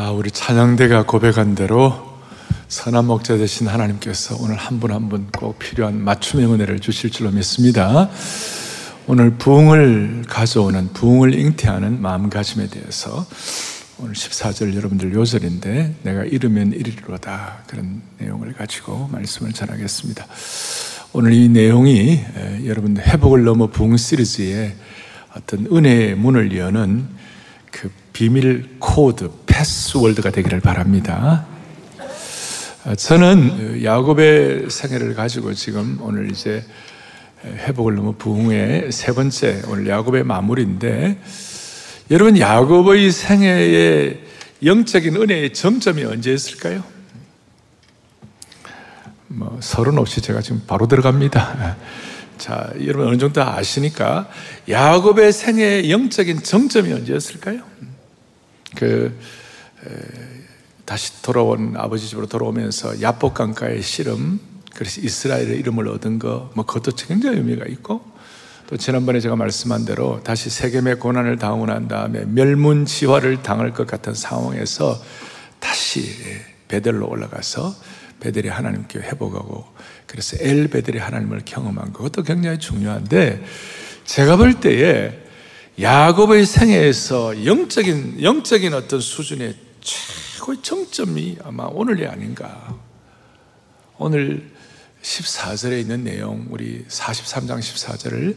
아, 우리 찬양대가 고백한 대로 선한 목자 되신 하나님께서 오늘 한 분 한 분 꼭 필요한 맞춤의 은혜를 주실 줄로 믿습니다. 오늘 부흥을 가져오는 부흥을 잉태하는 마음가짐에 대해서 오늘 14절 여러분들 요절인데 내가 이르면 이리로다 그런 내용을 가지고 말씀을 전하겠습니다. 오늘 이 내용이 여러분들 회복을 넘어 부흥 시리즈의 어떤 은혜의 문을 여는 그 비밀 코드, password가 되기를 바랍니다. 어, 저는 야곱의 생애를 가지고 지금 오늘 이제 회복을 넘어 부흥의 세 번째 오늘 야곱의 마무리인데 여러분 야곱의 생애의 영적인 은혜의 정점이 언제였을까요? 뭐 서론 없이 제가 지금 바로 들어갑니다. 자, 여러분 어느 정도 아시니까 야곱의 생애의 영적인 정점이 언제였을까요? 그 에, 다시 돌아온 아버지 집으로 돌아오면서 야복 강가의 씨름 그래서 이스라엘의 이름을 얻은 거, 뭐 그것도 굉장히 의미가 있고 또 지난번에 제가 말씀한 대로 다시 세겜의 고난을 당하고 난 다음에 멸문지화를 당할 것 같은 상황에서 다시 베델로 올라가서 베델이 하나님께 회복하고 그래서 엘 베델이 하나님을 경험한 것도 굉장히 중요한데 제가 볼 때에 야곱의 생애에서 영적인, 영적인 어떤 수준의 최고의 정점이 아마 오늘이 아닌가. 오늘 14절에 있는 내용, 우리 43장 14절을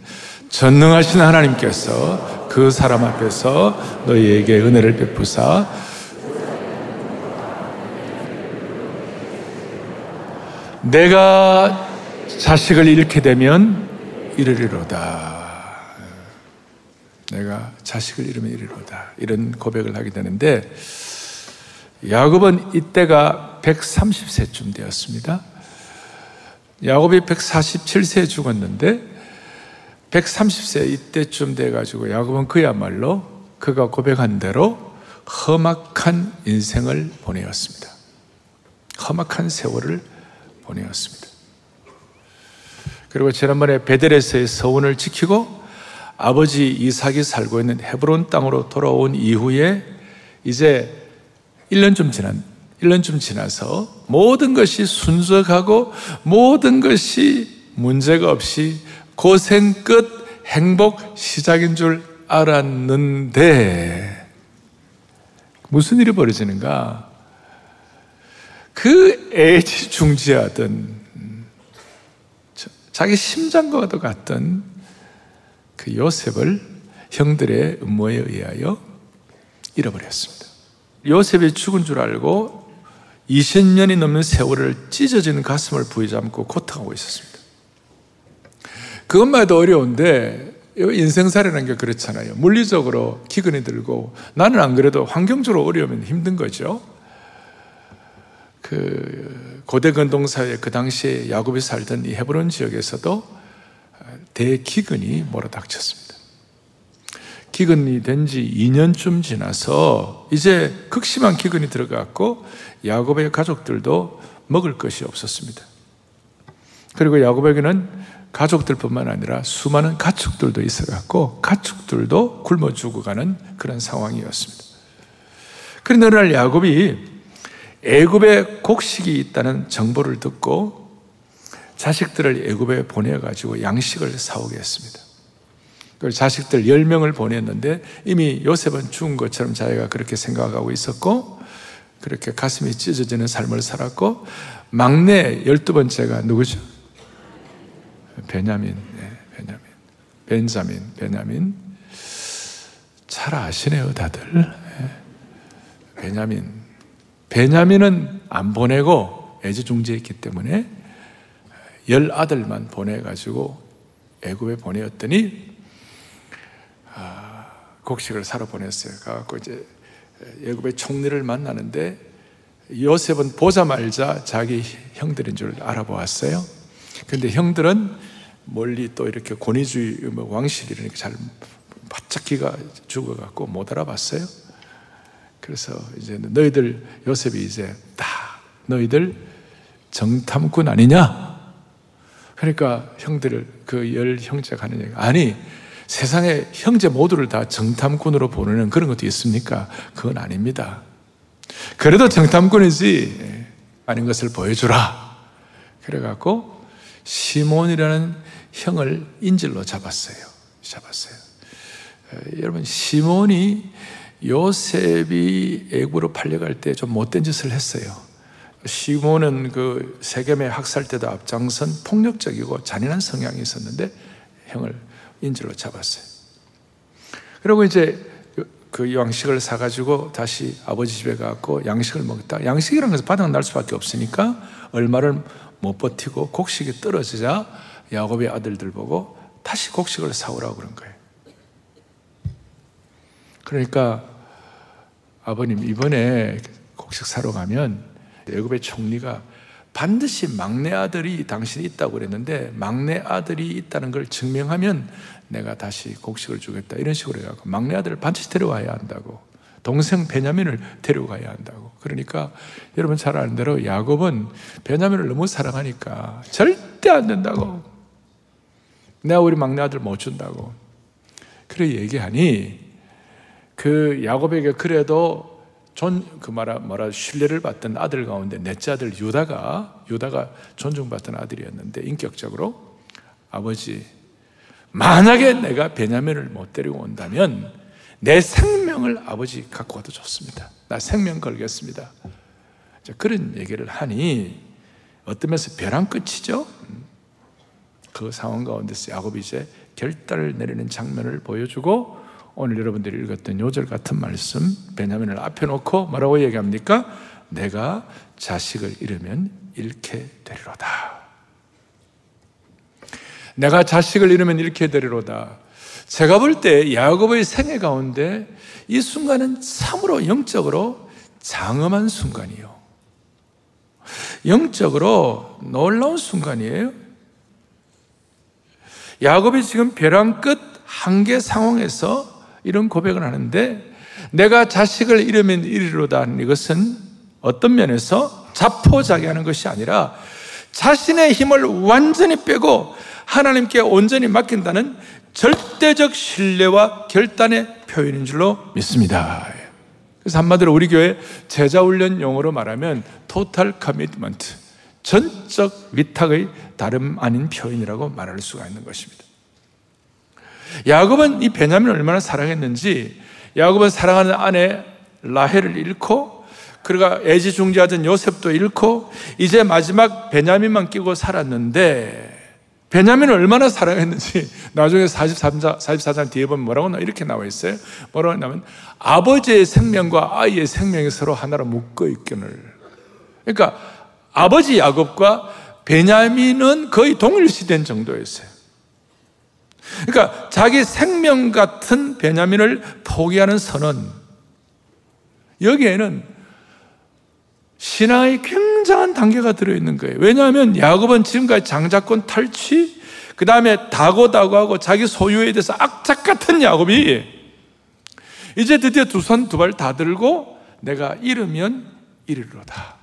전능하신 하나님께서 그 사람 앞에서 너희에게 은혜를 베푸사 내가 자식을 잃게 되면 이르리로다. 내가 자식을 잃으면 이르로다. 이런 고백을 하게 되는데 야곱은 이때가 130세쯤 되었습니다. 야곱이 147세에 죽었는데 130세 이때쯤 돼가지고 야곱은 그야말로 그가 고백한 대로 험악한 인생을 보내었습니다. 험악한 세월을 보내었습니다. 그리고 지난번에 베델에서의 서원을 지키고 아버지 이삭이 살고 있는 헤브론 땅으로 돌아온 이후에 이제 1년쯤 지난 1년쯤 지나서 모든 것이 순적하고 모든 것이 문제가 없이 고생 끝 행복 시작인 줄 알았는데 무슨 일이 벌어지는가? 그 애지중지하던 자기 심장과도 같던 그 요셉을 형들의 음모에 의하여 잃어버렸습니다. 요셉이 죽은 줄 알고 20년이 넘는 세월을 찢어지는 가슴을 부여잡고 고통하고 있었습니다. 그것만 해도 어려운데 인생살이라는 게 그렇잖아요. 물리적으로 기근이 들고 나는 안 그래도 환경적으로 어려우면 힘든 거죠. 그 고대 근동 사회 그 당시에 야곱이 살던 이 헤브론 지역에서도 대기근이 몰아닥쳤습니다. 기근이 된 지 2년쯤 지나서 이제 극심한 기근이 들어갔고 야곱의 가족들도 먹을 것이 없었습니다. 그리고 야곱에게는 가족들뿐만 아니라 수많은 가축들도 있어갖고 가축들도 굶어 죽어가는 그런 상황이었습니다. 그런데 어느 날 야곱이 애굽에 곡식이 있다는 정보를 듣고 자식들을 애굽에 보내가지고 양식을 사오게 했습니다. 그 자식들 10명을 보냈는데 이미 요셉은 죽은 것처럼 자기가 그렇게 생각하고 있었고 그렇게 가슴이 찢어지는 삶을 살았고 막내 12번째가 누구죠? 베냐민, 네, 베냐민. 벤자민, 베냐민. 잘 아시네요, 다들. 네. 베냐민. 베냐민은 안 보내고 애지중지했기 때문에 열 아들만 보내가지고 애굽에 보내었더니 아, 곡식을 사러 보냈어요. 가갖고 이제 애굽의 총리를 만나는데 요셉은 보자말자 자기 형들인 줄 알아보았어요. 근데 형들은 멀리 또 이렇게 권위주의 뭐 왕실 이러니까 잘 바짝 기가 죽어갖고 못 알아봤어요. 그래서 이제 너희들 요셉이 이제 다 너희들 정탐꾼 아니냐? 그러니까 형들을 그 열 형제가 하는 얘기 아니 세상에 형제 모두를 다 정탐꾼으로 보내는 그런 것도 있습니까? 그건 아닙니다. 그래도 정탐꾼이지 아닌 것을 보여주라. 그래갖고 시몬이라는 형을 인질로 잡았어요. 잡았어요. 여러분 시몬이 요셉이 애굽으로 팔려갈 때 좀 못된 짓을 했어요. 시몬은 그 세겜의 학살 때도 앞장선 폭력적이고 잔인한 성향이 있었는데 형을 인질로 잡았어요. 그리고 이제 그 양식을 사가지고 다시 아버지 집에 가고 양식을 먹었다. 양식이라는 것은 바닥 날 수밖에 없으니까 얼마를 못 버티고 곡식이 떨어지자 야곱의 아들들 보고 다시 곡식을 사오라고 그런 거예요. 그러니까 아버님 이번에 곡식 사러 가면 애굽의 총리가 반드시 막내 아들이 당신이 있다고 그랬는데 막내 아들이 있다는 걸 증명하면 내가 다시 곡식을 주겠다. 이런 식으로 해갖고 막내 아들을 반드시 데려와야 한다고. 동생 베냐민을 데려가야 한다고. 그러니까 여러분 잘 아는 대로 야곱은 베냐민을 너무 사랑하니까 절대 안 된다고. 내가 우리 막내 아들 못 준다고. 그래 얘기하니 그 야곱에게 그래도 존, 그 말아, 뭐라, 신뢰를 받던 아들 가운데 넷째 아들 유다가, 유다가 존중받던 아들이었는데, 인격적으로, 아버지, 만약에 내가 베냐민을 못 데리고 온다면, 내 생명을 아버지 갖고 와도 좋습니다. 나 생명 걸겠습니다. 자, 그런 얘기를 하니, 어떤 면에서 벼랑 끝이죠? 그 상황 가운데서 야곱이 이제 결단을 내리는 장면을 보여주고, 오늘 여러분들이 읽었던 요절 같은 말씀 베냐민을 앞에 놓고 뭐라고 얘기합니까? 내가 자식을 잃으면 잃게 되리로다. 내가 자식을 잃으면 잃게 되리로다. 제가 볼 때 야곱의 생애 가운데 이 순간은 참으로 영적으로 장엄한 순간이요. 영적으로 놀라운 순간이에요. 야곱이 지금 벼랑 끝 한계 상황에서 이런 고백을 하는데 내가 자식을 잃으면 이리로다 이것은 어떤 면에서 자포자기하는 것이 아니라 자신의 힘을 완전히 빼고 하나님께 온전히 맡긴다는 절대적 신뢰와 결단의 표현인 줄로 믿습니다. 그래서 한마디로 우리 교회 제자 훈련 용어로 말하면 total commitment, 전적 위탁의 다름 아닌 표현이라고 말할 수가 있는 것입니다. 야곱은 이 베냐민을 얼마나 사랑했는지 야곱은 사랑하는 아내 라헬을 잃고 그가 애지중지하던 요셉도 잃고 이제 마지막 베냐민만 끼고 살았는데 베냐민을 얼마나 사랑했는지 나중에 43장, 44장 뒤에 보면 뭐라고 나 이렇게 나와 있어요. 뭐라고 하냐면 아버지의 생명과 아이의 생명이 서로 하나로 묶어 있기를. 그러니까 아버지 야곱과 베냐민은 거의 동일시된 정도였어요. 그러니까 자기 생명 같은 베냐민을 포기하는 선언. 여기에는 신앙의 굉장한 단계가 들어있는 거예요. 왜냐하면 야곱은 지금까지 장자권 탈취, 그 다음에 다고다고하고 자기 소유에 대해서 악착 같은 야곱이 이제 드디어 두 손 두 발 다 들고 내가 잃으면 이르로다.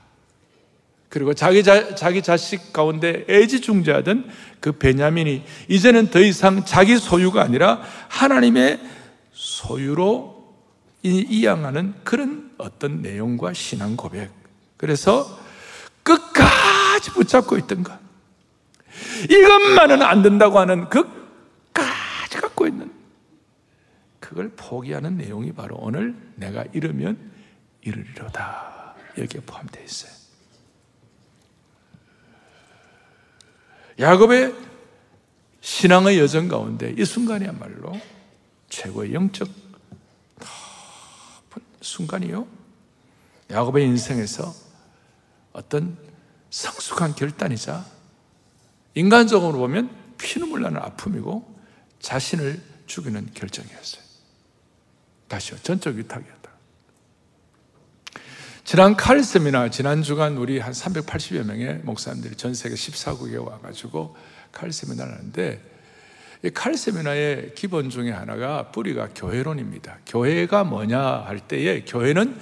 그리고 자기, 자, 자기 자식 가운데 애지중지하던 그 베냐민이 이제는 더 이상 자기 소유가 아니라 하나님의 소유로 이양하는 그런 어떤 내용과 신앙 고백. 그래서 끝까지 붙잡고 있던 것. 이것만은 안 된다고 하는 끝까지 갖고 있는 그걸 포기하는 내용이 바로 오늘 내가 이르면 이르리로다. 여기에 포함되어 있어요. 야곱의 신앙의 여정 가운데 이 순간이야말로 최고의 영적 높은 순간이요. 야곱의 인생에서 어떤 성숙한 결단이자 인간적으로 보면 피눈물 나는 아픔이고 자신을 죽이는 결정이었어요. 다시요. 전적 위탁이었다. 지난 칼 세미나, 지난 주간 우리 한 380여 명의 목사님들이 전 세계 14국에 와가지고 칼 세미나를 하는데 이 칼 세미나의 기본 중에 하나가 뿌리가 교회론입니다. 교회가 뭐냐 할 때에 교회는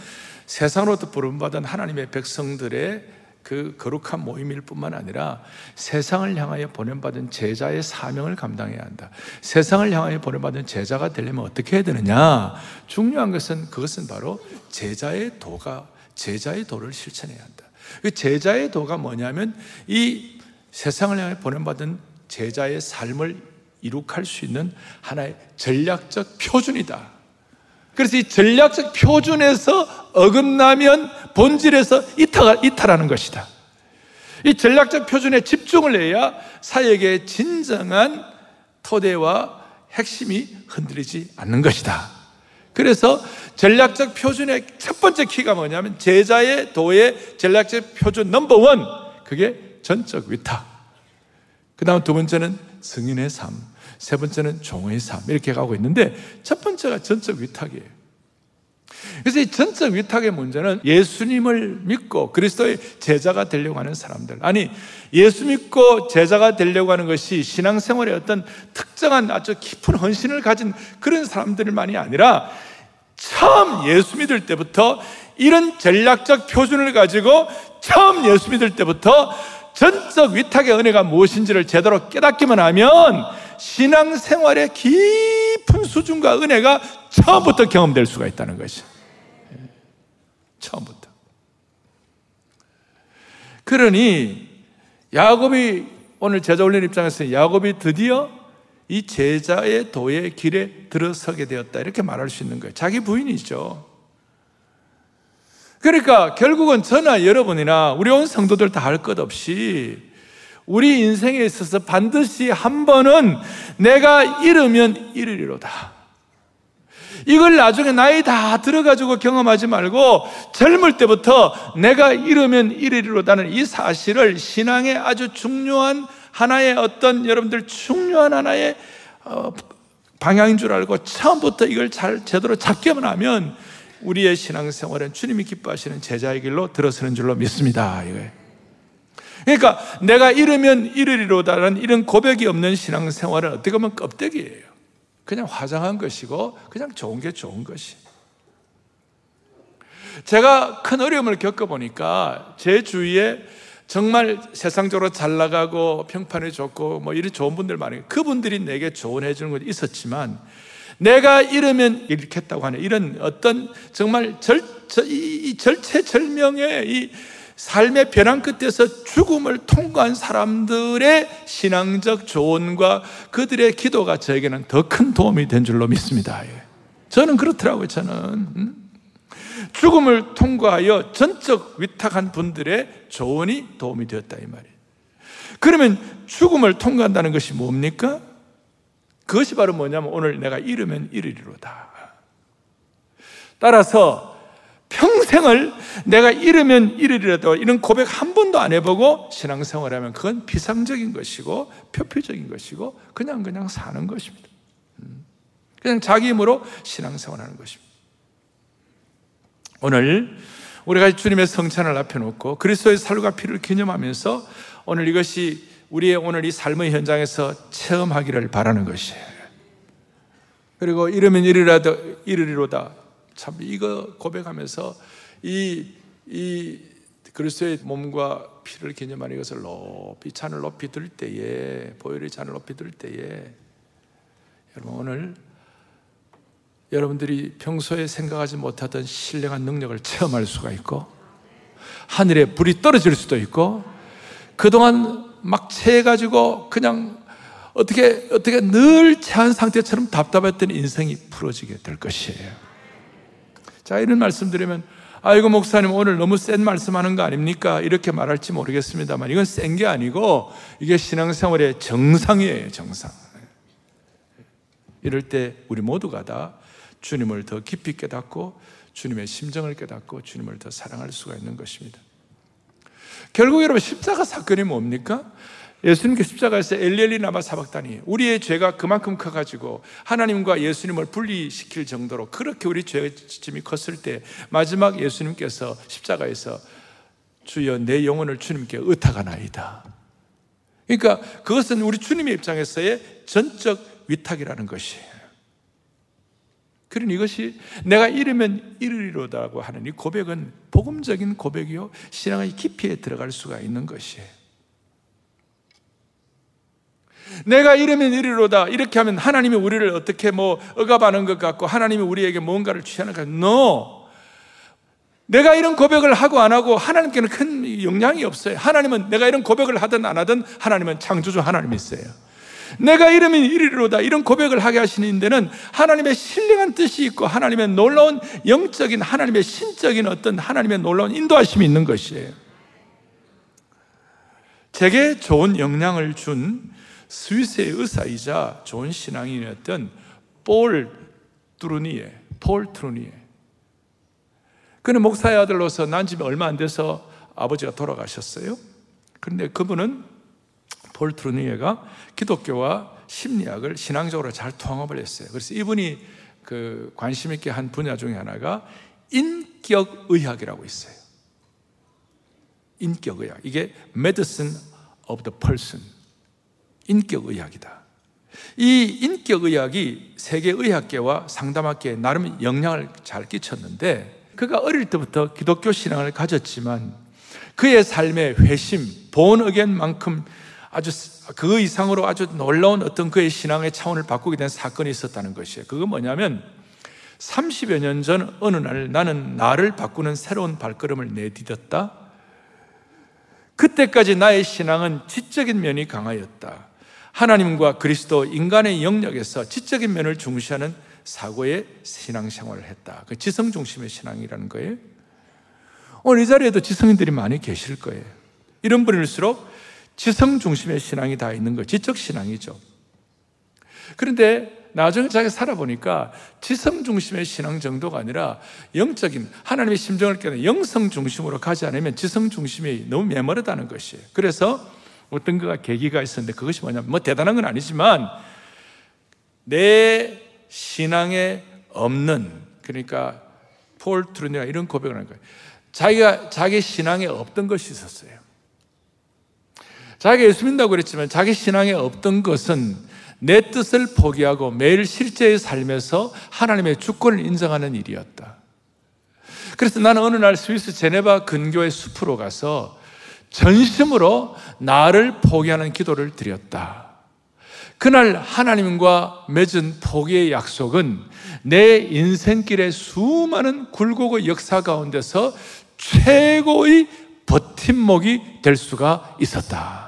세상으로부터 부름받은 하나님의 백성들의 그 거룩한 모임일 뿐만 아니라 세상을 향하여 보냄받은 제자의 사명을 감당해야 한다. 세상을 향하여 보냄받은 제자가 되려면 어떻게 해야 되느냐? 중요한 것은 그것은 바로 제자의 도가 제자의 도를 실천해야 한다. 그 제자의 도가 뭐냐면 이 세상을 향해 보낸받은 제자의 삶을 이룩할 수 있는 하나의 전략적 표준이다. 그래서 이 전략적 표준에서 어긋나면 본질에서 이탈, 이탈하는 것이다. 이 전략적 표준에 집중을 해야 사역의 진정한 토대와 핵심이 흔들리지 않는 것이다. 그래서 전략적 표준의 첫 번째 키가 뭐냐면 제자의 도의 전략적 표준 넘버 원 그게 전적 위탁. 그 다음 두 번째는 승인의 삶. 세 번째는 종의 삶. 이렇게 가고 있는데 첫 번째가 전적 위탁이에요. 그래서 이 전적 위탁의 문제는 예수님을 믿고 그리스도의 제자가 되려고 하는 사람들. 아니, 예수 믿고 제자가 되려고 하는 것이 신앙생활의 어떤 특정한 아주 깊은 헌신을 가진 그런 사람들만이 아니라 처음 예수 믿을 때부터 이런 전략적 표준을 가지고 처음 예수 믿을 때부터 전적 위탁의 은혜가 무엇인지를 제대로 깨닫기만 하면 신앙생활의 깊은 수준과 은혜가 처음부터 경험될 수가 있다는 것이. 처음부터. 그러니 야곱이 오늘 제자 올린 입장에서 야곱이 드디어 이 제자의 도의 길에 들어서게 되었다. 이렇게 말할 수 있는 거예요. 자기 부인이죠. 그러니까 결국은 저나 여러분이나 우리 온 성도들 다 할 것 없이 우리 인생에 있어서 반드시 한 번은 내가 잃으면 잃으리로다. 이걸 나중에 나이 다 들어가지고 경험하지 말고 젊을 때부터 내가 잃으면 잃으리로다는 이 사실을 신앙의 아주 중요한 하나의 어떤 여러분들 중요한 하나의 어, 방향인 줄 알고 처음부터 이걸 잘 제대로 잡기만 하면 우리의 신앙생활은 주님이 기뻐하시는 제자의 길로 들어서는 줄로 믿습니다. 그러니까 내가 잃으면 잃으리로다는 이런 고백이 없는 신앙생활은 어떻게 보면 껍데기예요. 그냥 화장한 것이고 그냥 좋은 게 좋은 것이. 제가 큰 어려움을 겪어보니까 제 주위에 정말 세상적으로 잘 나가고 평판이 좋고 뭐 이런 좋은 분들 많아요. 그분들이 내게 조언해 주는 것도 있었지만 내가 이러면 이렇겠다고 하는 이런 어떤 정말 절, 이, 이 절체절명의 이 삶의 변환 끝에서 죽음을 통과한 사람들의 신앙적 조언과 그들의 기도가 저에게는 더 큰 도움이 된 줄로 믿습니다. 예. 저는 그렇더라고요, 저는. 음? 죽음을 통과하여 전적 위탁한 분들의 조언이 도움이 되었다, 이 말이에요. 그러면 죽음을 통과한다는 것이 뭡니까? 그것이 바로 뭐냐면 오늘 내가 이르면 이르리로다. 따라서 평생을 내가 이르면 이르리라도 이런 고백 한 번도 안 해보고 신앙생활하면 그건 비상적인 것이고 표피적인 것이고 그냥 그냥 사는 것입니다. 음. 그냥 자기 힘으로 신앙생활하는 것입니다. 오늘 우리가 주님의 성찬을 앞에 놓고 그리스도의 살과 피를 기념하면서 오늘 이것이 우리의 오늘 이 삶의 현장에서 체험하기를 바라는 것이에요. 그리고 이르면 이르라도 이르리로다 참 이거 고백하면서 이, 이 그리스도의 몸과 피를 기념하는 이것을 높이 잔을 높이 들 때에 보혈의 잔을 높이 들 때에 여러분 오늘 여러분들이 평소에 생각하지 못하던 신령한 능력을 체험할 수가 있고 하늘에 불이 떨어질 수도 있고 그동안 막 체해가지고 그냥 어떻게 어떻게 늘 체한 상태처럼 답답했던 인생이 풀어지게 될 것이에요. 자, 이런 말씀 드리면, 아이고, 목사님, 오늘 너무 센 말씀 하는 거 아닙니까? 이렇게 말할지 모르겠습니다만, 이건 센 게 아니고, 이게 신앙생활의 정상이에요, 정상. 이럴 때 우리 모두가 다 주님을 더 깊이 깨닫고, 주님의 심정을 깨닫고, 주님을 더 사랑할 수가 있는 것입니다. 결국 여러분, 십자가 사건이 뭡니까? 예수님께 십자가에서 엘리엘리 나바 사박다니 우리의 죄가 그만큼 커가지고 하나님과 예수님을 분리시킬 정도로 그렇게 우리 죄짐이 컸을 때 마지막 예수님께서 십자가에서 주여 내 영혼을 주님께 의탁하나이다. 그러니까 그것은 우리 주님의 입장에서의 전적 위탁이라는 것이에요. 그러니 이것이 내가 이르면 이르리로다고 하는 이 고백은 복음적인 고백이요 신앙의 깊이에 들어갈 수가 있는 것이에요. 내가 이러면 이리로다. 이렇게 하면 하나님이 우리를 어떻게 뭐 억압하는 것 같고 하나님이 우리에게 뭔가를 취하는 것 같고, no. 내가 이런 고백을 하고 안 하고 하나님께는 큰 영향이 없어요. 하나님은 내가 이런 고백을 하든 안 하든 하나님은 창조주 하나님이세요. 내가 이름이 이리로다 이런 고백을 하게 하시는 데는 하나님의 신령한 뜻이 있고 하나님의 놀라운 영적인 하나님의 신적인 어떤 하나님의 놀라운 인도하심이 있는 것이에요. 제게 좋은 영향을 준 스위스의 의사이자 좋은 신앙인이었던 볼 트루니에, 폴 트루니에. 그는 목사의 아들로서 난 집에 얼마 안 돼서 아버지가 돌아가셨어요. 그런데 그분은 폴 트루니에가 기독교와 심리학을 신앙적으로 잘 통합을 했어요. 그래서 이분이 그 관심 있게 한 분야 중에 하나가 인격 의학이라고 있어요. 인격 의학. 이게 medicine of the person. 인격 의학이다. 이 인격 의학이 세계 의학계와 상담학계에 나름 영향을 잘 끼쳤는데 그가 어릴 때부터 기독교 신앙을 가졌지만 그의 삶의 회심, 본의견만큼 아주 그 이상으로 아주 놀라운 어떤 그의 신앙의 차원을 바꾸게 된 사건이 있었다는 것이에요. 그건 뭐냐면 30여 년 전 어느 날 나는 나를 바꾸는 새로운 발걸음을 내디뎠다. 그때까지 나의 신앙은 지적인 면이 강하였다. 하나님과 그리스도 인간의 영역에서 지적인 면을 중시하는 사고의 신앙생활을 했다. 그 지성 중심의 신앙이라는 거예요. 오늘 이 자리에도 지성인들이 많이 계실 거예요. 이런 분일수록 지성 중심의 신앙이 다 있는 거예요. 지적 신앙이죠. 그런데 나중에 자기 살아보니까 지성 중심의 신앙 정도가 아니라 영적인 하나님의 심정을 깨는 영성 중심으로 가지 않으면 지성 중심이 너무 메모르다는 것이에요. 그래서 어떤 거가 계기가 있었는데 그것이 뭐냐면 뭐 대단한 건 아니지만 내 신앙에 없는 그러니까 폴 트루니가 이런 고백을 하는 거예요. 자기가 자기 신앙에 없던 것이 있었어요. 자기가 예수 믿는다고 그랬지만 자기 신앙에 없던 것은 내 뜻을 포기하고 매일 실제의 삶에서 하나님의 주권을 인정하는 일이었다. 그래서 나는 어느 날 스위스 제네바 근교의 숲으로 가서 전심으로 나를 포기하는 기도를 드렸다. 그날 하나님과 맺은 포기의 약속은 내 인생길의 수많은 굴곡의 역사 가운데서 최고의 버팀목이 될 수가 있었다.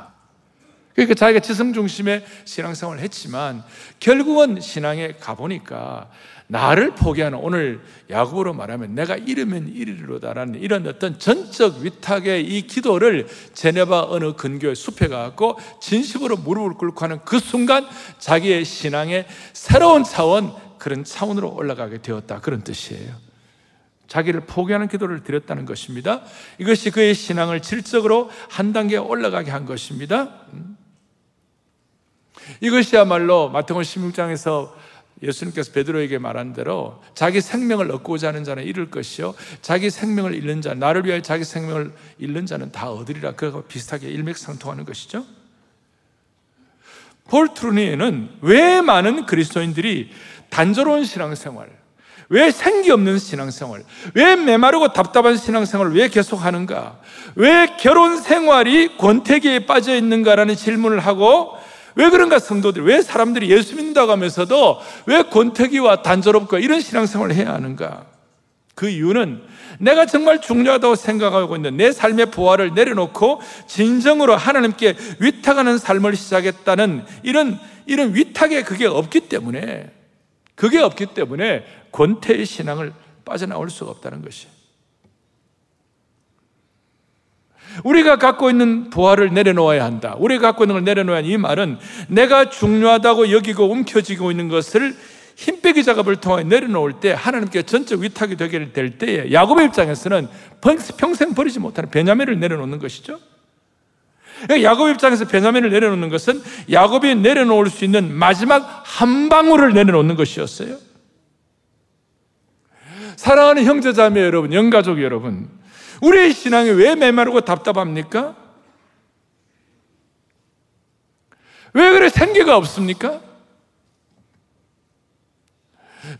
그러니까 자기가 지성 중심의 신앙생활을 했지만 결국은 신앙에 가보니까 나를 포기하는 오늘 야구로 말하면 내가 이르면 이르리로다라는 이런 어떤 전적 위탁의 이 기도를 제네바 어느 근교의 숲에 가고 진심으로 무릎을 꿇고 하는 그 순간 자기의 신앙의 새로운 차원 그런 차원으로 올라가게 되었다 그런 뜻이에요. 자기를 포기하는 기도를 드렸다는 것입니다. 이것이 그의 신앙을 질적으로 한 단계 올라가게 한 것입니다. 음. 이것이야말로 마태복음 16장에서 예수님께서 베드로에게 말한 대로 자기 생명을 얻고자 하는 자는 잃을 것이요 자기 생명을 잃는 자 나를 위하여 자기 생명을 잃는 자는 다 얻으리라 그거 비슷하게 일맥상통하는 것이죠. 폴 트루니에는 왜 많은 그리스도인들이 단조로운 신앙생활, 왜 생기 없는 신앙생활, 왜 메마르고 답답한 신앙생활을 왜 계속하는가, 왜 결혼 생활이 권태기에 빠져 있는가라는 질문을 하고 왜 그런가 성도들 왜 사람들이 예수 믿는다고 하면서도 왜 권태기와 단조롭고 이런 신앙생활을 해야 하는가? 그 이유는 내가 정말 중요하다고 생각하고 있는 내 삶의 보화를 내려놓고 진정으로 하나님께 위탁하는 삶을 시작했다는 이런 이런 위탁에 그게 없기 때문에 그게 없기 때문에 권태의 신앙을 빠져나올 수가 없다는 것이에요. 우리가 갖고 있는 부활을 내려놓아야 한다. 우리가 갖고 있는 걸 내려놓아야 이 말은 내가 중요하다고 여기고 움켜쥐고 있는 것을 힘 빼기 작업을 통해 내려놓을 때 하나님께 전적 위탁이 되게 될 때에 야곱의 입장에서는 평생 버리지 못하는 베냐민을 내려놓는 것이죠. 야곱 입장에서 베냐민을 내려놓는 것은 야곱이 내려놓을 수 있는 마지막 한 방울을 내려놓는 것이었어요. 사랑하는 형제자매 여러분, 영가족 여러분, 우리의 신앙이 왜 메마르고 답답합니까? 왜 그래 생기가 없습니까?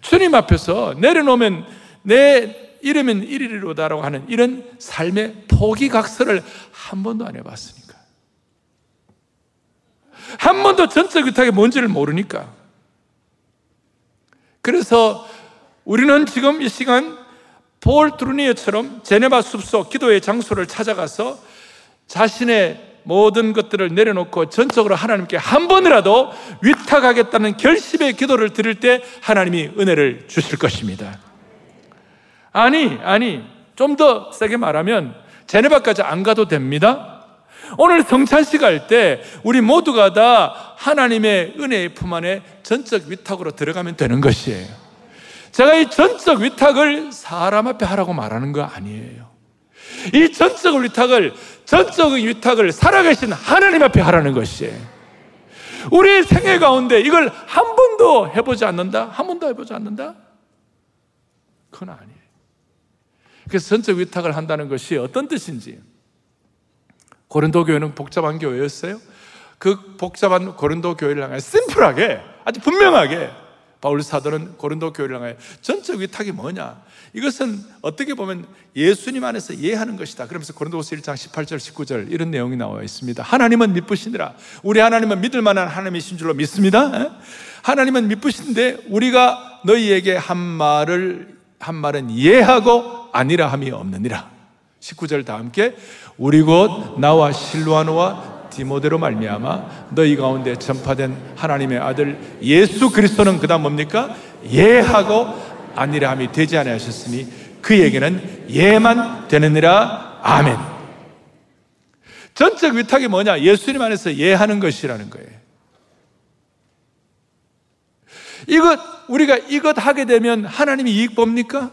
주님 앞에서 내려놓으면 내 이러면 이리로다라고 하는 이런 삶의 포기각서를 한 번도 안 해봤으니까. 한 번도 전적 위탁이 뭔지를 모르니까. 그래서 우리는 지금 이 시간 폴 드루니어처럼 제네바 숲속 기도의 장소를 찾아가서 자신의 모든 것들을 내려놓고 전적으로 하나님께 한 번이라도 위탁하겠다는 결심의 기도를 드릴 때 하나님이 은혜를 주실 것입니다. 아니, 아니, 좀 더 세게 말하면 제네바까지 안 가도 됩니다. 오늘 성찬식 할 때 우리 모두가 다 하나님의 은혜의 품 안에 전적 위탁으로 들어가면 되는 것이에요. 제가 이 전적 위탁을 사람 앞에 하라고 말하는 거 아니에요. 이 전적 위탁을, 전적 위탁을 살아계신 하나님 앞에 하라는 것이에요. 우리 생애 가운데 이걸 한 번도 해보지 않는다? 한 번도 해보지 않는다? 그건 아니에요. 그래서 전적 위탁을 한다는 것이 어떤 뜻인지. 고린도 교회는 복잡한 교회였어요. 그 복잡한 고린도 교회를 향해 심플하게 아주 분명하게 바울 사도는 고린도 교회를 향해 전적 위탁이 뭐냐? 이것은 어떻게 보면 예수님 안에서 이해하는 것이다. 그러면서 고린도서 1장 18절 19절 이런 내용이 나와 있습니다. 하나님은 믿으시니라. 우리 하나님은 믿을 만한 하나님이신 줄로 믿습니다. 하나님은 믿으신데 우리가 너희에게 한 말을 한 말은 이해하고 아니라 함이 없느니라. 19절 다 함께 우리 곧 나와 실로아노와 디모데로 말미암아 너희 가운데 전파된 하나님의 아들 예수 그리스도는 그다음 뭡니까? 예하고 아니라 함이 되지 않으셨으니 그에게는 예만 되느니라 아멘. 전적 위탁이 뭐냐? 예수님 안에서 예하는 것이라는 거예요. 이것 우리가 이것 하게 되면 하나님이 이익 봅니까?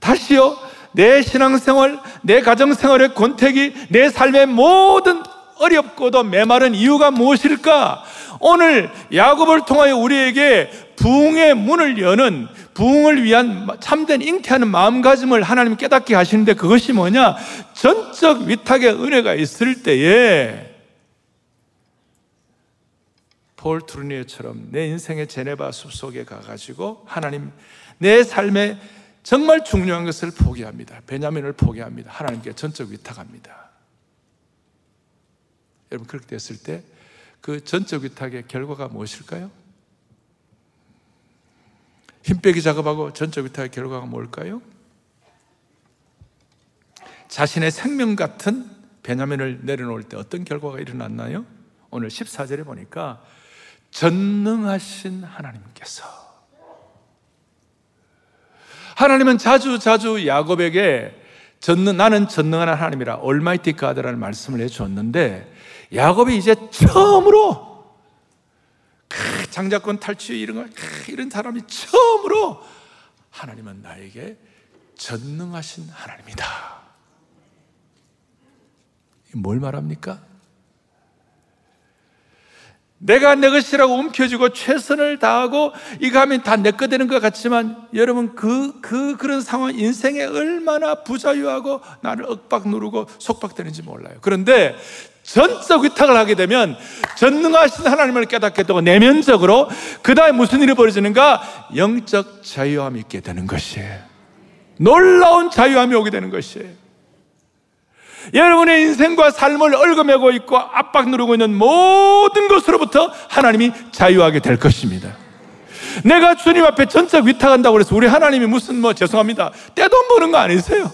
다시요. 내 신앙생활, 내 가정생활의 권태기, 내 삶의 모든 어렵고도 메마른 이유가 무엇일까? 오늘 야곱을 통하여 우리에게 부흥의 문을 여는 부흥을 위한 참된 잉태하는 마음가짐을 하나님 깨닫게 하시는데 그것이 뭐냐? 전적 위탁의 은혜가 있을 때에 폴 트루니에처럼 내 인생의 제네바 숲속에 가가지고 하나님 내 삶에 정말 중요한 것을 포기합니다. 베냐민을 포기합니다. 하나님께 전적 위탁합니다. 여러분 그렇게 됐을 때 그 전적 위탁의 결과가 무엇일까요? 힘 빼기 작업하고 전적 위탁의 결과가 뭘까요? 자신의 생명 같은 베냐민을 내려놓을 때 어떤 결과가 일어났나요? 오늘 14절에 보니까 전능하신 하나님께서 하나님은 자주 자주 야곱에게 전능, 나는 전능한 하나님이라 얼마이티 가드라는 말씀을 해 주었는데 야곱이 이제 처음으로 장자권 탈취 이런 거 이런 사람이 처음으로 하나님은 나에게 전능하신 하나님이다. 뭘 말합니까? 내가 내 것이라고 움켜쥐고 최선을 다하고 이거 하면 다 내 거 되는 것 같지만 여러분 그, 그, 그런 상황 인생에 얼마나 부자유하고 나를 억박 누르고 속박되는지 몰라요. 그런데 전적 위탁을 하게 되면 전능하신 하나님을 깨닫게 되고 내면적으로 그 다음에 무슨 일이 벌어지는가? 영적 자유함이 있게 되는 것이에요. 놀라운 자유함이 오게 되는 것이에요. 여러분의 인생과 삶을 얽어매고 있고 압박 누르고 있는 모든 것으로부터 하나님이 자유하게 될 것입니다. 내가 주님 앞에 전적 위탁한다고 그래서 우리 하나님이 무슨 뭐 죄송합니다. 떼돈 버는 거 아니세요?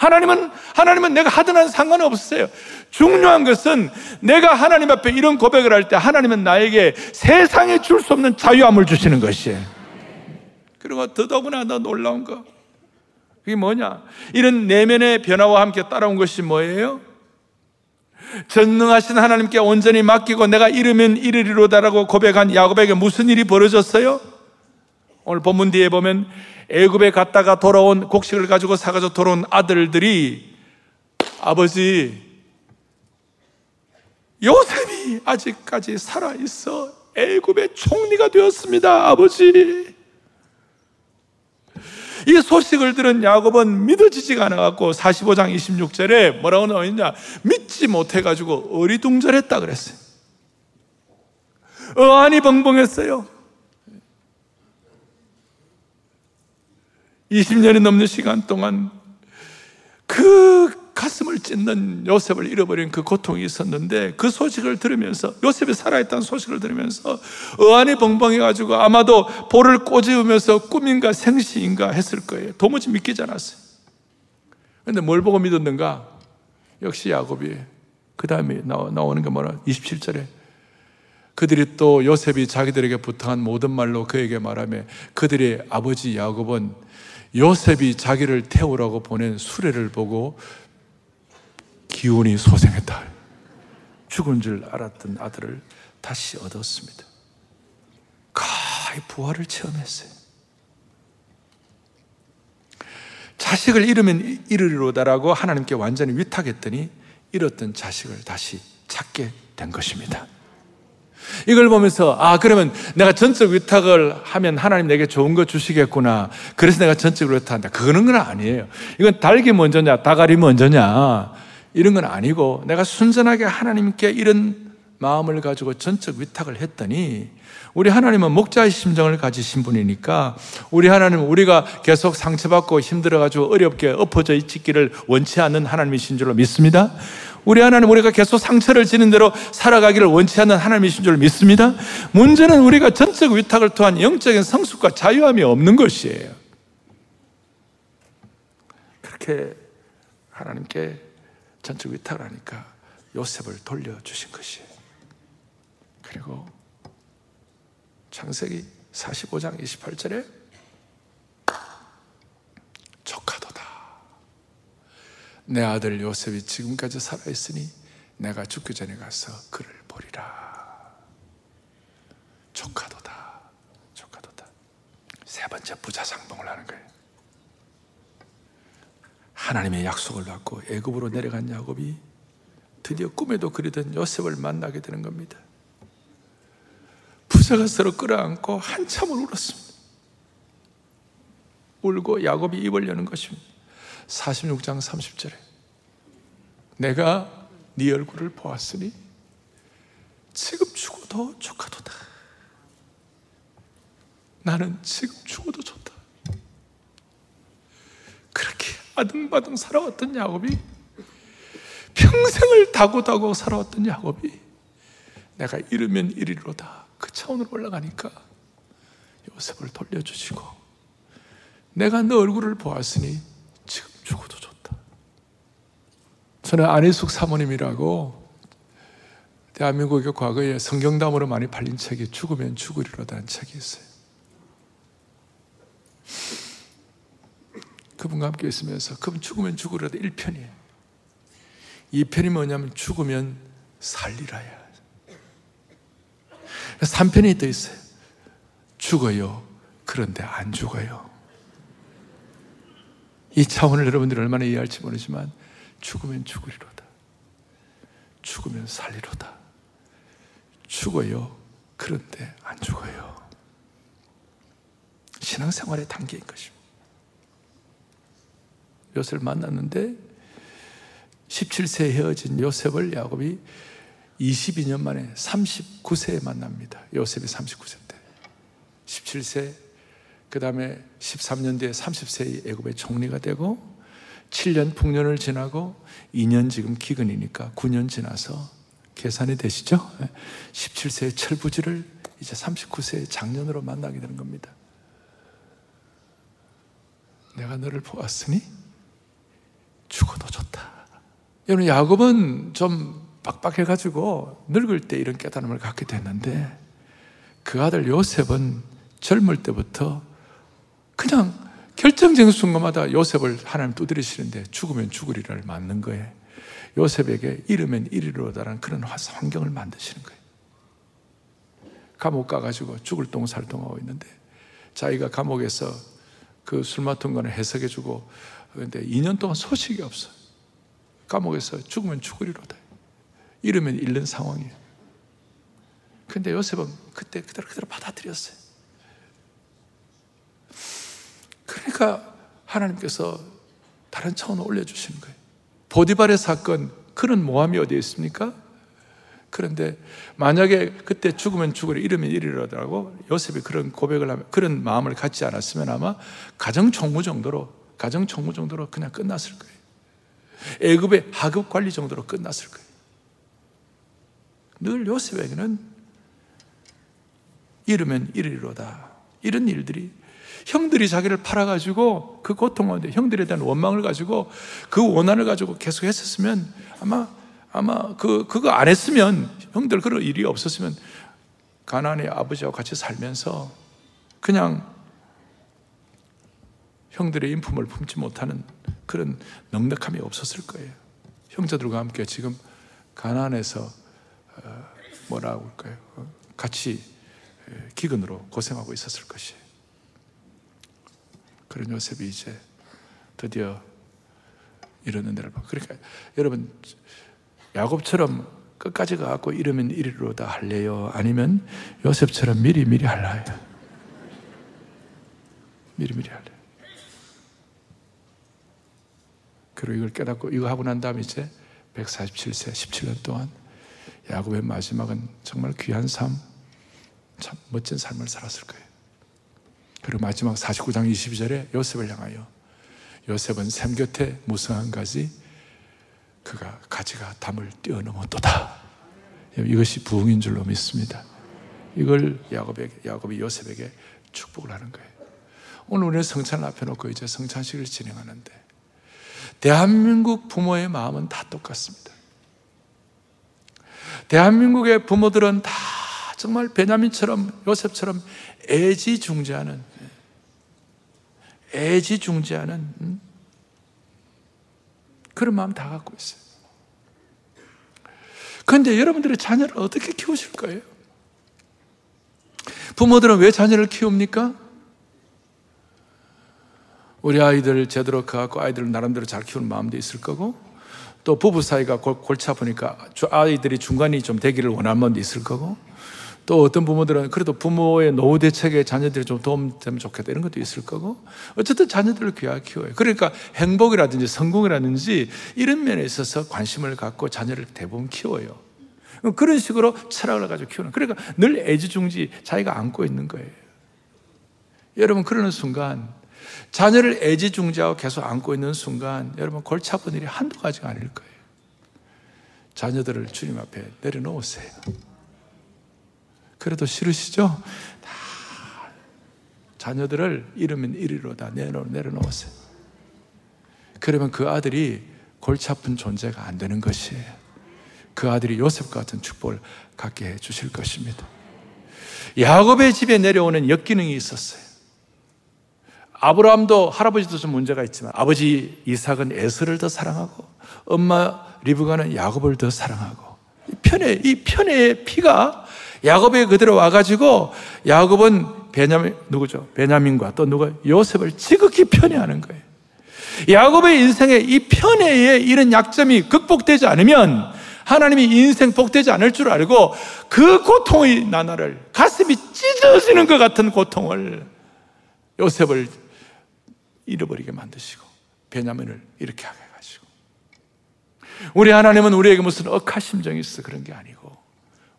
하나님은, 하나님은 내가 하든 안 상관없어요. 중요한 것은 내가 하나님 앞에 이런 고백을 할 때 하나님은 나에게 세상에 줄 수 없는 자유함을 주시는 것이에요. 그리고 더더구나 더 놀라운 거. 그게 뭐냐? 이런 내면의 변화와 함께 따라온 것이 뭐예요? 전능하신 하나님께 온전히 맡기고 내가 이르면 이르리로다라고 고백한 야곱에게 무슨 일이 벌어졌어요? 오늘 본문 뒤에 보면 애굽에 갔다가 돌아온 곡식을 가지고 사가지고 돌아온 아들들이 아버지 요셉이 아직까지 살아 있어 애굽의 총리가 되었습니다 아버지. 이 소식을 들은 야곱은 믿어지지가 않아갖고 45장 26절에 뭐라고 나와있냐? 믿지 못해가지고 어리둥절했다 그랬어요. 어안이 벙벙했어요 20년이 넘는 시간 동안 그 가슴을 찢는 요셉을 잃어버린 그 고통이 있었는데 그 소식을 들으면서 요셉이 살아있다는 소식을 들으면서 어안이 벙벙해가지고 아마도 볼을 꼬집으면서 꿈인가 생시인가 했을 거예요. 도무지 믿기지 않았어요. 근데 뭘 보고 믿었는가? 역시 야곱이 그 다음에 나오는 게 뭐라? 27절에 그들이 또 요셉이 자기들에게 부탁한 모든 말로 그에게 말하며 그들의 아버지 야곱은 요셉이 자기를 태우라고 보낸 수레를 보고 기운이 소생했다. 죽은 줄 알았던 아들을 다시 얻었습니다. 가히 부활을 체험했어요. 자식을 잃으면 잃으리로다라고 하나님께 완전히 위탁했더니 잃었던 자식을 다시 찾게 된 것입니다. 이걸 보면서 아 그러면 내가 전적 위탁을 하면 하나님 내게 좋은 거 주시겠구나. 그래서 내가 전적으로 위탁한다. 그거는 건 아니에요. 이건 닭이 먼저냐, 다갈이 먼저냐 이런 건 아니고 내가 순전하게 하나님께 이런 마음을 가지고 전적 위탁을 했더니 우리 하나님은 목자의 심정을 가지신 분이니까 우리 하나님은 우리가 계속 상처받고 힘들어가지고 어렵게 엎어져 있기를 원치 않는 하나님이신 줄로 믿습니다. 우리 하나님 우리가 계속 상처를 지는 대로 살아가기를 원치 않는 하나님이신 줄 믿습니다. 문제는 우리가 전적 위탁을 통한 영적인 성숙과 자유함이 없는 것이에요. 그렇게 하나님께 전적 위탁을 하니까 요셉을 돌려주신 것이에요. 그리고 창세기 45장 28절에 조카도다. 내 아들 요셉이 지금까지 살아있으니 내가 죽기 전에 가서 그를 보리라. 조카도다. 조카도다. 세 번째 부자 상봉을 하는 거예요. 하나님의 약속을 받고 애굽으로 내려간 야곱이 드디어 꿈에도 그리던 요셉을 만나게 되는 겁니다. 부자가 서로 끌어안고 한참을 울었습니다. 울고 야곱이 입을 여는 것입니다. 46장 30절에 내가 네 얼굴을 보았으니 지금 죽어도 조카도다. 나는 지금 죽어도 좋다. 그렇게 아등바등 살아왔던 야곱이 평생을 다고다고 살아왔던 야곱이 내가 이르면 이리로다. 그 차원으로 올라가니까 요셉을 돌려주시고 내가 너 얼굴을 보았으니 죽어도 좋다. 저는 안희숙 사모님이라고 대한민국의 과거에 성경담으로 많이 팔린 책이 죽으면 죽으리로다는 책이 있어요. 그분과 함께 있으면서 그분 죽으면 죽으리로다 1편이에요. 2편이 뭐냐면 죽으면 살리라야. 3편이 더 있어요. 죽어요. 그런데 안 죽어요. 이 차원을 여러분들이 얼마나 이해할지 모르지만 죽으면 죽으리로다. 죽으면 살리로다. 죽어요. 그런데 안 죽어요. 신앙생활의 단계인 것입니다. 요셉을 만났는데 17세에 헤어진 요셉을 야곱이 22년 만에 39세에 만납니다. 요셉이 39세 때. 17세, 그 다음에 13년 뒤에 30세의 애굽의 총리가 되고 7년 풍년을 지나고 2년 지금 기근이니까 9년 지나서 계산이 되시죠? 17세의 철부지를 이제 39세의 장년으로 만나게 되는 겁니다. 내가 너를 보았으니 죽어도 좋다. 여러분, 야곱은 좀 빡빡해가지고 늙을 때 이런 깨달음을 갖게 됐는데 그 아들 요셉은 젊을 때부터 그냥 결정적인 순간마다 요셉을 하나님 두드리시는데 죽으면 죽으리를 맞는 거예요. 요셉에게 잃으면 이리로다라는 그런 환경을 만드시는 거예요. 감옥 가가지고 죽을 똥살 똥하고 있는데 자기가 감옥에서 그 술 맡은 거는 해석해주고 그런데 2년 동안 소식이 없어. 감옥에서 죽으면 죽으리로다. 잃으면 잃는 상황이에요. 근데 요셉은 그때 그대로 그대로 받아들였어요. 그러니까 하나님께서 다른 차원으로 올려주시는 거예요. 보디발의 사건, 그런 모함이 어디에 있습니까? 그런데 만약에 그때 죽으면 죽으리, 이러면 이리라고 요셉이 그런 고백을 하면, 그런 마음을 갖지 않았으면 아마 가정 총무 정도로, 가정 총무 정도로 그냥 끝났을 거예요. 애굽의 하급 관리 정도로 끝났을 거예요. 늘 요셉에게는 이르면 이르리로다. 이런 일들이 형들이 자기를 팔아가지고 그 고통을 형들에 대한 원망을 가지고 그 원한을 가지고 계속 했었으면 아마 아마 그 그거 안 했으면 형들 그런 일이 없었으면 가나안의 아버지와 같이 살면서 그냥 형들의 인품을 품지 못하는 그런 넉넉함이 없었을 거예요. 형제들과 함께 지금 가나안에서 어, 뭐라고 할까요? 어, 같이 기근으로 고생하고 있었을 것이에요. 그런 요셉이 이제 드디어 이런 은혜를 받고 그러니까 여러분 야곱처럼 끝까지 가고 이러면 이리로다 할래요? 아니면 요셉처럼 미리 미리 할래요? 미리 미리 할래요? 그리고 이걸 깨닫고 이거 하고 난 다음에 이제 147세 17년 동안 야곱의 마지막은 정말 귀한 삶, 참 멋진 삶을 살았을 거예요. 그리고 마지막 49장 22절에 요셉을 향하여 요셉은 샘 곁에 무성한 가지 그가 가지가 담을 뛰어넘었도다. 이것이 부흥인 줄로 믿습니다. 이걸 야곱에게, 야곱이 요셉에게 축복을 하는 거예요. 오늘 우리는 성찬을 앞에 놓고 이제 성찬식을 진행하는데 대한민국 부모의 마음은 다 똑같습니다. 대한민국의 부모들은 다 정말 베냐민처럼 요셉처럼 애지중지하는 애지중지하는 음? 그런 마음 다 갖고 있어요. 그런데 여러분들의 자녀를 어떻게 키우실 거예요? 부모들은 왜 자녀를 키웁니까? 우리 아이들 제대로 커갖고 아이들 나름대로 잘 키우는 마음도 있을 거고 또 부부 사이가 골치 아프니까 아이들이 중간이 좀 되기를 원하는 마음도 있을 거고 또 어떤 부모들은 그래도 부모의 노후 대책에 자녀들이 좀 도움되면 좋겠다 이런 것도 있을 거고 어쨌든 자녀들을 귀하게 키워요. 그러니까 행복이라든지 성공이라든지 이런 면에 있어서 관심을 갖고 자녀를 대부분 키워요. 그런 식으로 철학을 가지고 키우는. 그러니까 늘 애지중지 자기가 안고 있는 거예요. 여러분 그러는 순간 자녀를 애지중지하고 계속 안고 있는 순간 여러분 골치 아픈 일이 한두 가지가 아닐 거예요. 자녀들을 주님 앞에 내려놓으세요. 그래도 싫으시죠? 다 자녀들을 이러면 이리로 다 내려놓으세요. 그러면 그 아들이 골치 아픈 존재가 안 되는 것이에요. 그 아들이 요셉 같은 축복을 갖게 해 주실 것입니다. 야곱의 집에 내려오는 역기능이 있었어요. 아브라함도 할아버지도 좀 문제가 있지만 아버지 이삭은 에서를 더 사랑하고 엄마 리브가는 야곱을 더 사랑하고 편애 이 편애의 피가 야곱에 그대로 와가지고 야곱은 베냐민 누구죠? 베냐민과 또 누가 요셉을 지극히 편애하는 거예요. 야곱의 인생에 이 편애의 이런 약점이 극복되지 않으면 하나님이 인생 복되지 않을 줄 알고 그 고통의 나날을 가슴이 찢어지는 것 같은 고통을 요셉을 잃어버리게 만드시고 베냐민을 이렇게 하게 해가지고 우리 하나님은 우리에게 무슨 억하 심정이 있어 그런 게 아니고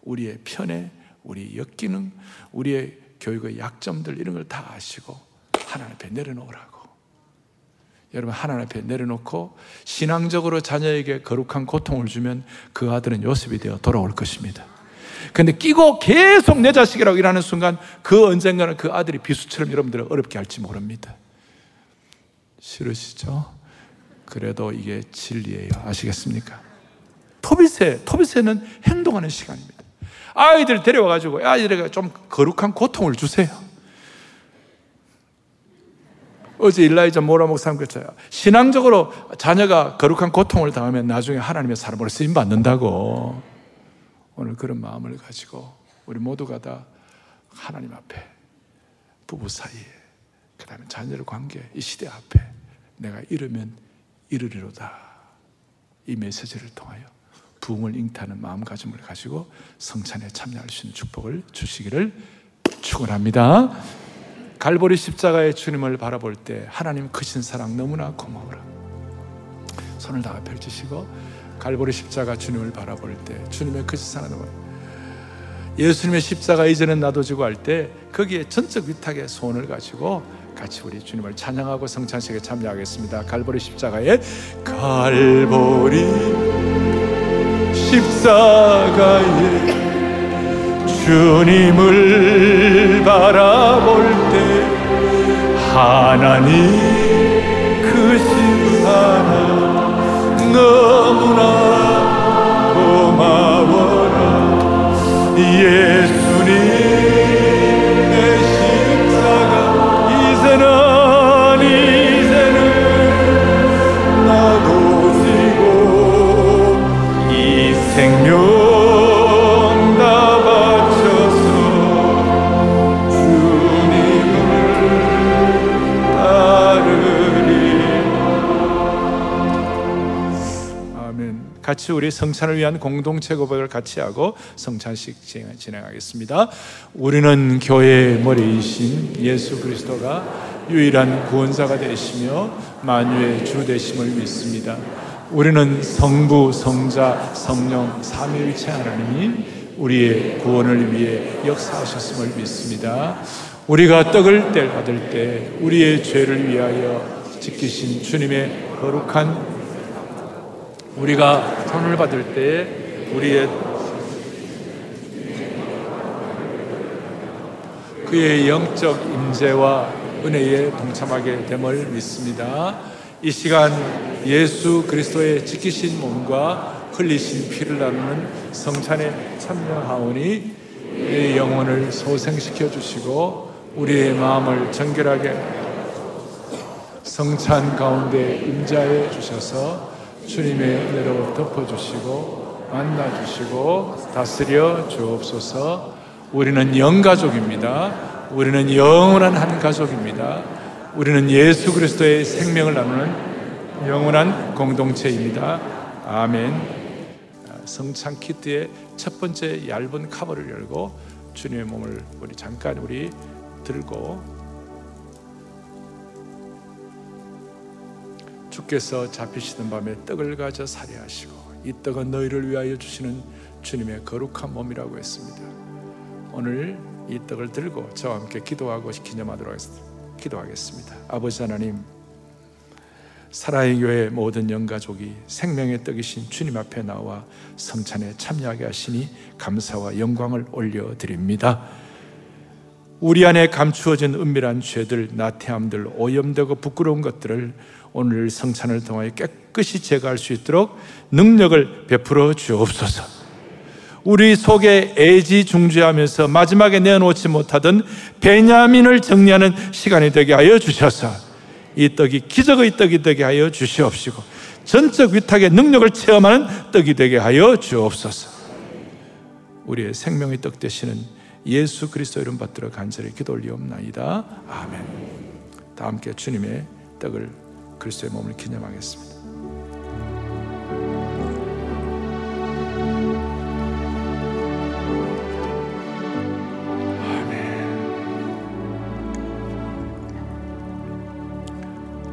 우리의 편에 우리 역기능 우리의 교육의 약점들 이런 걸 다 아시고 하나님 앞에 내려놓으라고 여러분 하나님 앞에 내려놓고 신앙적으로 자녀에게 거룩한 고통을 주면 그 아들은 요셉이 되어 돌아올 것입니다 근데 끼고 계속 내 자식이라고 일하는 순간 그 언젠가는 그 아들이 비수처럼 여러분들을 어렵게 할지 모릅니다 싫으시죠? 그래도 이게 진리예요. 아시겠습니까? 토비세, 토비세는 행동하는 시간입니다. 아이들 데려와가지고 아이들에게 좀 거룩한 고통을 주세요. 어제 일라이자 모라 목사님 그랬어요. 신앙적으로 자녀가 거룩한 고통을 당하면 나중에 하나님의 사람으로 쓰임 받는다고. 오늘 그런 마음을 가지고 우리 모두가 다 하나님 앞에 부부 사이에 그 다음에 자녀들 관계, 이 시대 앞에 내가 이르면 이르리로다. 이 메시지를 통하여 부흥을 잉타하는 마음가짐을 가지고 성찬에 참여할 수 있는 축복을 주시기를 축원합니다. 갈보리 십자가의 주님을 바라볼 때 하나님 크신 사랑 너무나 고마워라. 손을 다 펼치시고 갈보리 십자가 주님을 바라볼 때 주님의 크신 사랑 너무 예수님의 십자가 이제는 나도 지고 할 때 거기에 전적 위탁의 소원을 가지고 같이 우리 주님을 찬양하고 성찬식에 참여하겠습니다. 갈보리 십자가에 갈보리 십자가에 주님을 바라볼 때 하나님 크신 사랑 너무나 고마워라. 예수 생명 같이 우리 성찬을 위한 공동체 고백을 같이 하고 성찬식 진행- 진행하겠습니다. 우리는 교회의 머리이신 예수 그리스도가 유일한 구원자가 되시며 만유의 주 되심을 믿습니다 우리는 성부, 성자, 성령, 삼위일체 하나님이 우리의 구원을 위해 역사하셨음을 믿습니다. 우리가 떡을 뗄 받을 때 우리의 죄를 위하여 지키신 주님의 거룩한 우리가 손을 받을 때 우리의 그의 영적 임재와 은혜에 동참하게 됨을 믿습니다. 이 시간 예수 그리스도의 지키신 몸과 흘리신 피를 나누는 성찬에 참여하오니 우리의 영혼을 소생시켜 주시고 우리의 마음을 정결하게 성찬 가운데 임자해 주셔서 주님의 은혜로 덮어주시고 만나주시고 다스려 주옵소서 우리는 영가족입니다. 우리는 영원한 한 가족입니다. 우리는 예수 그리스도의 생명을 나누는 영원한 공동체입니다. 아멘. 성찬 키트의 첫 번째 얇은 카버를 열고 주님의 몸을 우리 잠깐 우리 들고 주께서 잡히시던 밤에 떡을 가져 살해하시고 이 떡은 너희를 위하여 주시는 주님의 거룩한 몸이라고 했습니다. 오늘 이 떡을 들고 저와 함께 기도하고 기념하도록 하겠습니다. 기도하겠습니다. 아버지 하나님, 사랑의 교회 모든 영가족이 생명의 떡이신 주님 앞에 나와 성찬에 참여하게 하시니 감사와 영광을 올려드립니다. 우리 안에 감추어진 은밀한 죄들, 나태함들, 오염되고 부끄러운 것들을 오늘 성찬을 통하여 깨끗이 제거할 수 있도록 능력을 베풀어 주옵소서. 우리 속에 애지중지하면서 마지막에 내어놓지 못하던 베냐민을 정리하는 시간이 되게 하여 주셔서 이 떡이 기적의 떡이 되게 하여 주시옵시고 전적 위탁의 능력을 체험하는 떡이 되게 하여 주옵소서. 우리의 생명의 떡 되시는 예수 그리스도 이름 받들어 간절히 기도 올리옵나이다. 아멘. 다 함께 주님의 떡을 그리스도의 몸을 기념하겠습니다.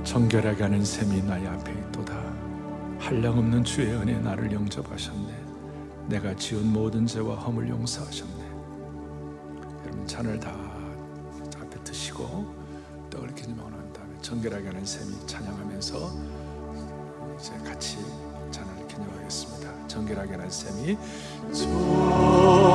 정결하게 하는 셈이 나의 앞에 있도다. 한량없는 주의 은혜 나를 영접하셨네. 내가 지은 모든 죄와 허물 용서하셨네. 여러분 잔을 다 앞에 드시고 떡을 기념하고 난 다음에 정결하게 하는 셈이 찬양하면서 이제 같이 잔을 기념하겠습니다. 정결하게 하는 셈이 정결하게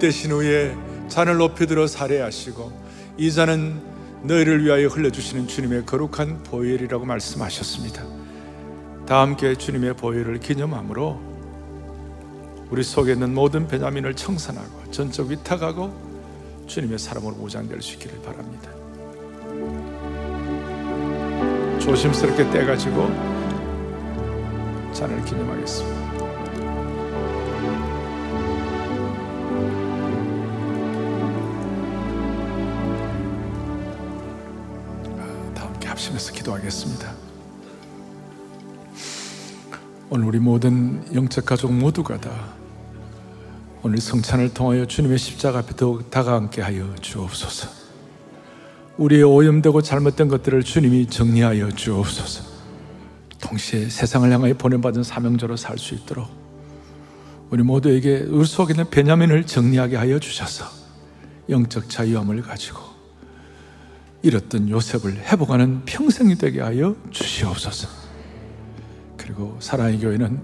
헛되신 후에 잔을 높이 들어 살해하시고 이 잔은 너희를 위하여 흘려주시는 주님의 거룩한 보혈이라고 말씀하셨습니다. 다 함께 주님의 보혈을 기념함으로 우리 속에 있는 모든 베냐민을 청산하고 전적 위탁하고 주님의 사람으로 무장될 수 있기를 바랍니다. 조심스럽게 떼가지고 잔을 기념하겠습니다. 다 합심해서 기도하겠습니다. 오늘 우리 모든 영적 가족 모두가 다 오늘 성찬을 통하여 주님의 십자가 앞에 더욱 다가앉게 하여 주옵소서. 우리의 오염되고 잘못된 것들을 주님이 정리하여 주옵소서. 동시에 세상을 향하여 보내받은 사명자로 살 수 있도록 우리 모두에게 우리 속에 있는 베냐민을 정리하게 하여 주셔서 영적 자유함을 가지고 잃었던 요셉을 회복하는 평생이 되게 하여 주시옵소서. 그리고 사랑의 교회는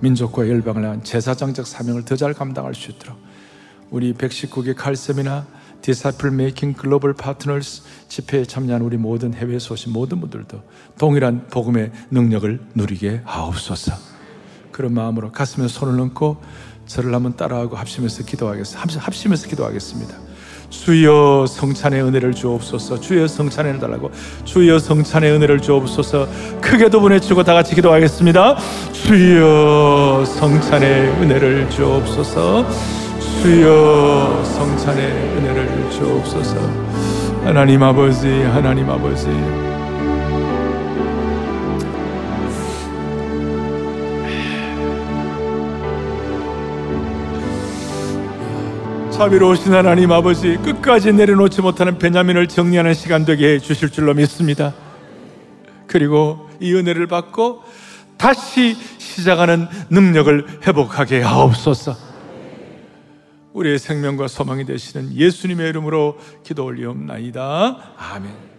민족과 열방을 향한 제사장적 사명을 더 잘 감당할 수 있도록 우리 119개 칼셈이나 디사플 메이킹 글로벌 파트너스 집회에 참여한 우리 모든 해외 소신 모든 분들도 동일한 복음의 능력을 누리게 하옵소서. 그런 마음으로 가슴에 손을 얹고 저를 한번 따라하고 합심해서 기도하겠습니다. 합심해서 기도하겠습니다. 주여 성찬의 은혜를 주옵소서. 주여 은혜를 달라고. 주여 성찬의 은혜를 주옵소서. 크게도 보내주고 다 같이 기도하겠습니다. 주여 성찬의 은혜를 주옵소서. 주여 성찬의 은혜를 주옵소서. 하나님 아버지 하나님 아버지 자비로우신 하나님 아버지 끝까지 내려놓지 못하는 베냐민을 정리하는 시간 되게 해 주실 줄로 믿습니다. 그리고 이 은혜를 받고 다시 시작하는 능력을 회복하게 하옵소서. 우리의 생명과 소망이 되시는 예수님의 이름으로 기도 올리옵나이다. 아멘.